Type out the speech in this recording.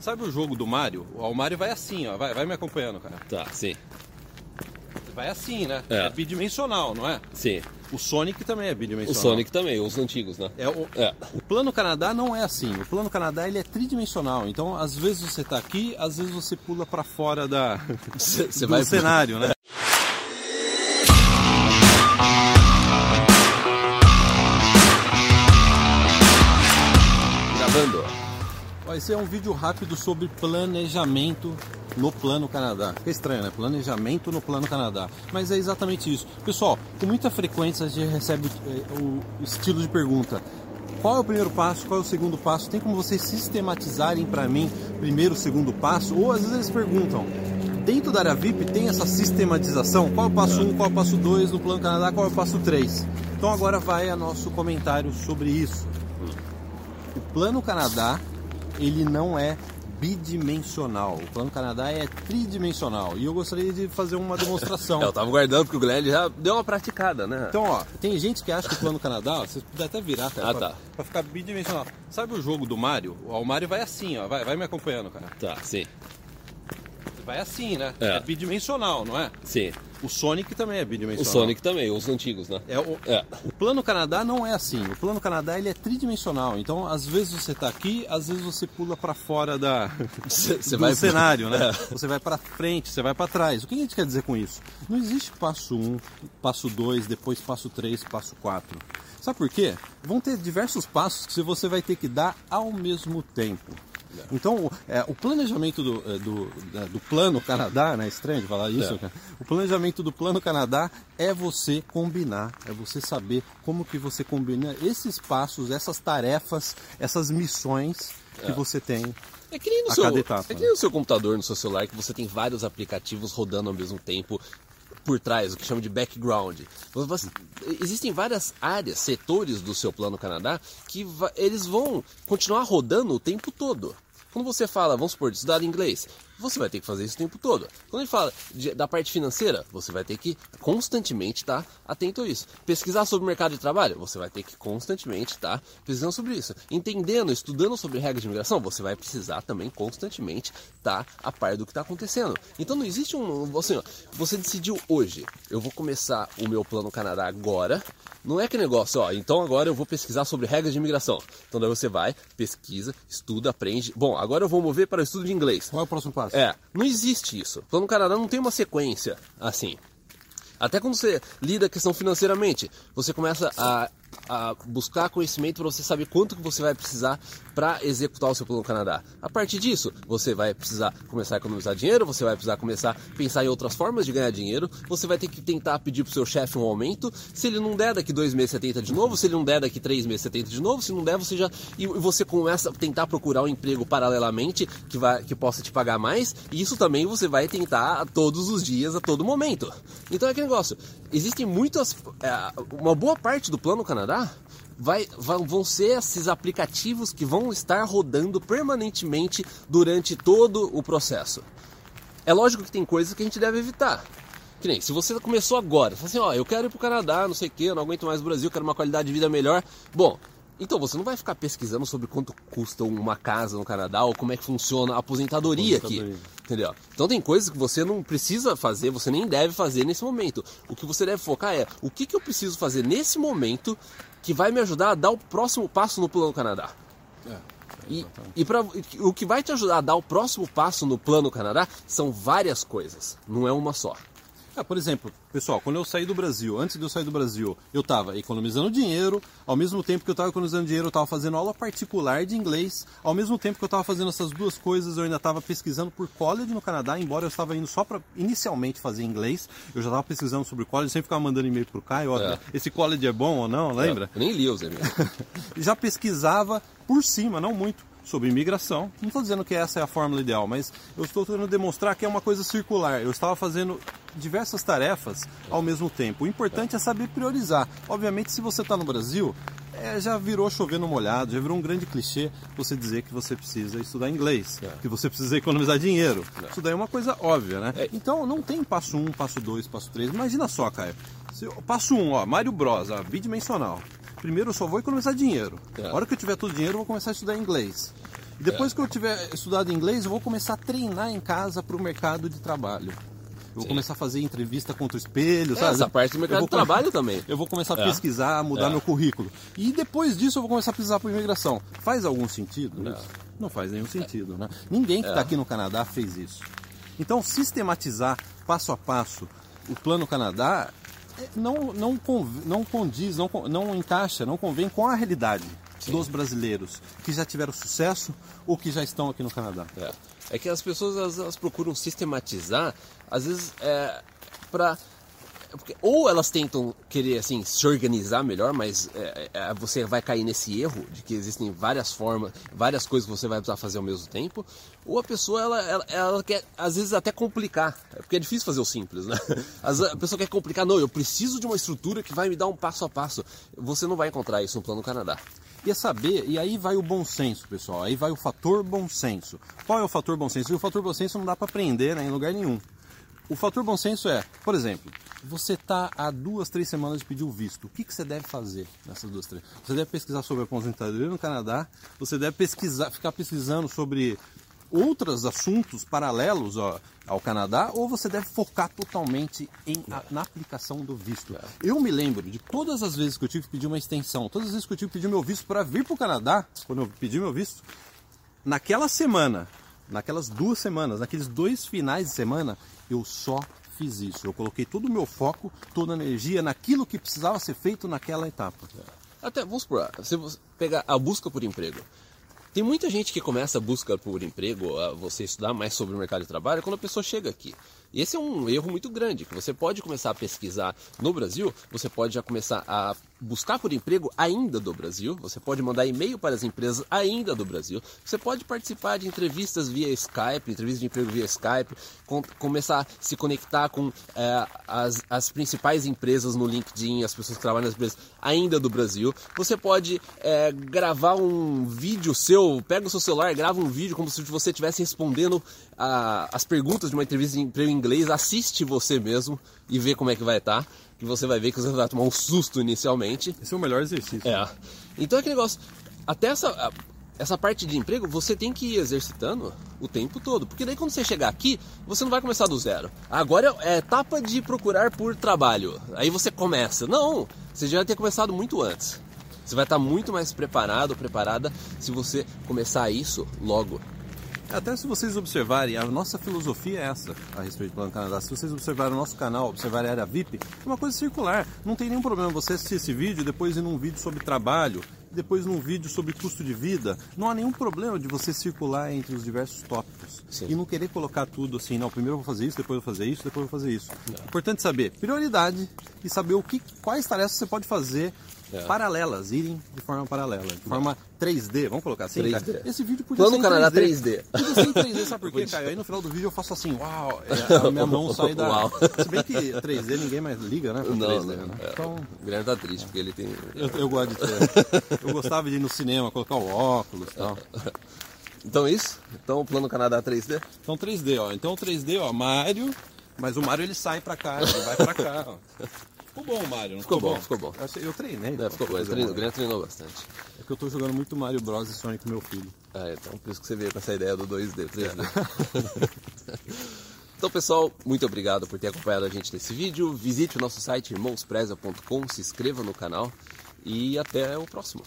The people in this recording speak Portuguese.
Sabe o jogo do Mario? O Mario vai assim, ó. Vai, vai me acompanhando, cara. Tá, sim. Vai assim, né? É. É bidimensional, não é? Sim. O Sonic também é O bidimensional. Sonic também, os antigos, né? É, o, É. o plano Canadá não é assim. O plano Canadá ele é tridimensional. Então, às vezes você tá aqui, às vezes você pula para fora da Você do vai cenário, né? Esse é um vídeo rápido sobre planejamento no Plano Canadá. Fica estranho, né? Planejamento no Plano Canadá. Mas é exatamente isso. Pessoal, com muita frequência a gente recebe eh, o estilo de pergunta. Qual é o primeiro passo? Qual é o segundo passo? Tem como vocês sistematizarem para mim primeiro, segundo passo? Ou às vezes eles perguntam, dentro da área VIP tem essa sistematização? Qual é o passo 1, um, qual é o passo 2 no Plano Canadá, qual é o passo 3? Então agora vai a nosso comentário sobre isso. O Plano Canadá, ele não é bidimensional. O Plano Canadá é tridimensional. E eu gostaria de fazer uma demonstração. É, eu tava guardando porque o Glenn já deu uma praticada, né? Então, ó, tem gente que acha que o Plano Canadá, ó, vocês puderem até virar, cara, Ah, pra, tá. pra ficar bidimensional. Sabe o jogo do Mario? O Mario vai assim, ó, vai, vai me acompanhando, cara. Tá, sim. Vai assim, né? É. É bidimensional, não é? Sim. O Sonic também é O bidimensional. Sonic também, os antigos, né? É, o, É. o plano Canadá não é assim. O plano Canadá ele é tridimensional. Então, às vezes você está aqui, às vezes você pula para fora da Você do vai cenário, né? É. Você vai para frente, você vai para trás. O que a gente quer dizer com isso? Não existe passo 1, passo 2, depois passo 3, passo 4. Sabe por quê? Vão ter diversos passos que você vai ter que dar ao mesmo tempo. Então, o- é, o planejamento do, é, do, é, do Plano Canadá, né? Estranho de falar isso, É. cara. O planejamento do Plano Canadá é você combinar, é você saber como que você combina esses passos, essas tarefas, essas missões que você tem É que nem no seu, etapa, é que né? nem no seu computador, no seu celular, que você tem vários aplicativos rodando ao mesmo tempo por trás, o que chama de background. Você- existem várias áreas, setores do seu plano Canadá que eles vão continuar rodando o tempo todo. Quando você fala, vamos supor, de estudar inglês, você vai ter que fazer isso o tempo todo. Quando ele fala de- da parte financeira, você vai ter que constantemente estar atento a isso. Pesquisar sobre o mercado de trabalho, você vai ter que constantemente estar pesquisando sobre isso. Entendendo, estudando sobre regras de imigração, você vai precisar também constantemente estar a par do que está acontecendo. Então não existe um. Assim, ó, você decidiu hoje, eu vou começar o meu plano Canadá agora. Não é que negócio, ó, então agora eu vou pesquisar sobre regras de imigração. Então daí você vai, pesquisa, estuda, aprende. Bom, agora eu vou mover para o estudo de inglês. Qual é o próximo passo? É, não existe isso. Plano Canadá não tem uma sequência assim. Até quando você lida a questão financeiramente, você começa a, a buscar conhecimento para você saber quanto que você vai precisar para executar o seu plano Canadá. A partir disso, você vai precisar começar a economizar dinheiro, você vai precisar começar a pensar em outras formas de ganhar dinheiro, você vai ter que tentar pedir pro seu chefe um aumento. Se ele não der, daqui dois meses você tenta de novo, se ele não der, daqui três meses você tenta de novo, se não der, você já. E você começa a tentar procurar um emprego paralelamente que, vai, que possa te pagar mais, e isso também você vai tentar todos os dias, a todo momento. Então é aquele negócio. Existem muitas. é, uma boa parte do plano Canadá vai, vai- vão ser esses aplicativos que vão estar rodando permanentemente durante todo o processo. É lógico que tem coisas que a gente deve evitar. Que nem, se você começou agora, você fala assim, ó, eu quero ir pro Canadá, não sei o que, eu não aguento mais o Brasil, quero uma qualidade de vida melhor. Bom, então você não vai ficar pesquisando sobre quanto custa uma casa no Canadá ou como é que funciona a aposentadoria, Aposentadoria. aqui. Entendeu? Então tem coisas que você não precisa fazer, você nem deve fazer nesse momento. O que você deve focar é o que, que eu preciso fazer nesse momento que vai me ajudar a dar o próximo passo no Plano Canadá. É, E, e pra, o que vai te ajudar a dar o próximo passo no Plano Canadá são várias coisas, não é uma só. Ah, por exemplo, pessoal, quando eu saí do Brasil, antes de eu sair do Brasil, eu estava economizando dinheiro, ao mesmo tempo que eu estava economizando dinheiro, eu estava fazendo aula particular de inglês, ao mesmo tempo que eu estava fazendo essas duas coisas, eu ainda estava pesquisando por college no Canadá, embora eu estava indo só para inicialmente fazer inglês, eu já estava pesquisando sobre college, sempre ficava mandando e-mail pro Caio, ó, É. esse college é bom ou não, lembra? Eu nem li os e-mails. já pesquisava por cima, não muito, sobre imigração. Não estou dizendo que essa é a fórmula ideal, mas eu estou tentando demonstrar que é uma coisa circular. Eu estava fazendo diversas tarefas ao mesmo tempo. O importante é saber priorizar. Obviamente, se você está no Brasil, é, já virou chover no molhado, já virou um grande clichê você dizer que você precisa estudar inglês, É. que você precisa economizar dinheiro. Isso daí é uma coisa óbvia, né? É. Então não tem passo 1, um, passo 2, passo 3. Imagina só, Caio. Se Passo 1, um, ó, Mario Bros, ó, bidimensional. Primeiro eu só vou economizar dinheiro. É. A hora que eu tiver todo o dinheiro, eu vou começar a estudar inglês. E depois que eu tiver estudado inglês, eu vou começar a treinar em casa para o mercado de trabalho. Eu vou Sim. começar a fazer entrevista contra o espelho, É, sabe? essa parte do mercado de trabalho também. Eu vou começar a É. pesquisar, mudar É. meu currículo. E depois disso eu vou começar a pesquisar por imigração. Faz algum sentido Não. isso? Não faz nenhum sentido, né? Ninguém que É. está aqui no Canadá fez isso. Então, sistematizar passo a passo o Plano Canadá é, não, não, não condiz, não, não encaixa, não convém com a realidade dos brasileiros que já tiveram sucesso ou que já estão aqui no Canadá. É. É que as pessoas elas, elas procuram sistematizar, às vezes é para ou elas tentam querer assim se organizar melhor, mas é, é, você vai cair nesse erro de que existem várias formas, várias coisas que você vai precisar fazer ao mesmo tempo, ou a pessoa ela, ela, ela quer às vezes até complicar, é porque é difícil fazer o simples, né? Vezes a pessoa quer complicar, não, eu preciso de uma estrutura que vai me dar um passo a passo. Você não vai encontrar isso no Plano Canadá. E é saber, e aí vai o bom senso, pessoal. Aí vai o fator bom senso. Qual é o fator bom senso? E o fator bom senso não dá para aprender né, em lugar nenhum. O fator bom senso é, por exemplo, você está há duas, três semanas de pedir o visto. O que, que você deve fazer nessas duas, três? Você deve pesquisar sobre aposentadoria no Canadá. Você deve pesquisar, ficar pesquisando sobre outros assuntos paralelos ó, ao Canadá ou você deve focar totalmente em, a- na aplicação do visto. Eu me lembro de todas as vezes que eu tive que pedir uma extensão, todas as vezes que eu tive que pedir meu visto para vir para o Canadá, quando eu pedi meu visto, naquela semana, naquelas duas semanas, naqueles dois finais de semana, eu só fiz isso. Eu coloquei todo o meu foco, toda a energia naquilo que precisava ser feito naquela etapa. Até, vamos supor, se você pegar a busca por emprego. Tem muita gente que começa a busca por emprego, a você estudar mais sobre o mercado de trabalho, quando a pessoa chega aqui. Esse é um erro muito grande, que você pode começar a pesquisar no Brasil, você pode já começar a buscar por emprego ainda do Brasil, você pode mandar e-mail para as empresas ainda do Brasil, você pode participar de entrevistas via Skype, entrevistas de emprego via Skype, com- começar a se conectar com eh, as, as principais empresas no LinkedIn, as pessoas que trabalham nas empresas ainda do Brasil. Você pode eh, gravar um vídeo seu, pega o seu celular, grava um vídeo como se você estivesse respondendo a- as perguntas de uma entrevista de emprego em inglês, assiste você mesmo e vê como é que vai estar. Que você vai ver que você vai tomar um susto inicialmente. Esse é o melhor exercício. É. Então é aquele negócio. Até essa, essa parte de emprego você tem que ir exercitando o tempo todo. Porque daí quando você chegar aqui, você não vai começar do zero. Agora é etapa de procurar por trabalho. Aí você começa. Não! Você já vai ter começado muito antes. Você vai estar muito mais preparado, preparada, se você começar isso logo. Até se vocês observarem, a nossa filosofia é essa a respeito do Plano Canadá. Se vocês observarem o nosso canal, observarem a área VIP, é uma coisa circular. Não tem nenhum problema você assistir esse vídeo, depois ir num vídeo sobre trabalho, depois num vídeo sobre custo de vida. Não há nenhum problema de você circular entre os diversos tópicos. Sim. E não querer colocar tudo assim, não, primeiro eu vou fazer isso, depois eu vou fazer isso, depois eu vou fazer isso. Importante saber prioridade e saber o que, quais tarefas você pode fazer É. paralelas, irem de forma paralela, de forma 3D, vamos colocar assim? 3D. cara? Esse vídeo podia Plano ser Canadá 3D. 3D. Podia ser em 3D, sabe por quê, Caio? Aí no final do vídeo eu faço assim, uau, é, a minha mão sai da... Uau. Se bem que 3D ninguém mais liga, né? Não, 3D, não. né? é. Então, O Guilherme tá triste porque ele tem. eu, eu gosto de ter... Eu gostava de ir no cinema, colocar o óculos e tal. Então é isso? Então o plano Canadá 3D? Então 3D, ó. Então 3D, ó, Mario, mas o Mario ele sai pra cá, ele vai pra cá, ó. Ficou bom o Mario, não Ficou ficou, bom, ficou bom. Eu, eu treinei. É, ficou bom. Coisa treinou, o. Guilherme treinou bastante. É que eu tô jogando muito Mario Bros e Sonic com meu filho. Ah, então por isso que você veio com essa ideia do 2D, 3D. então, pessoal, muito obrigado por ter acompanhado a gente nesse vídeo. Visite o nosso site irmãospreza.com, se inscreva no canal e até o próximo.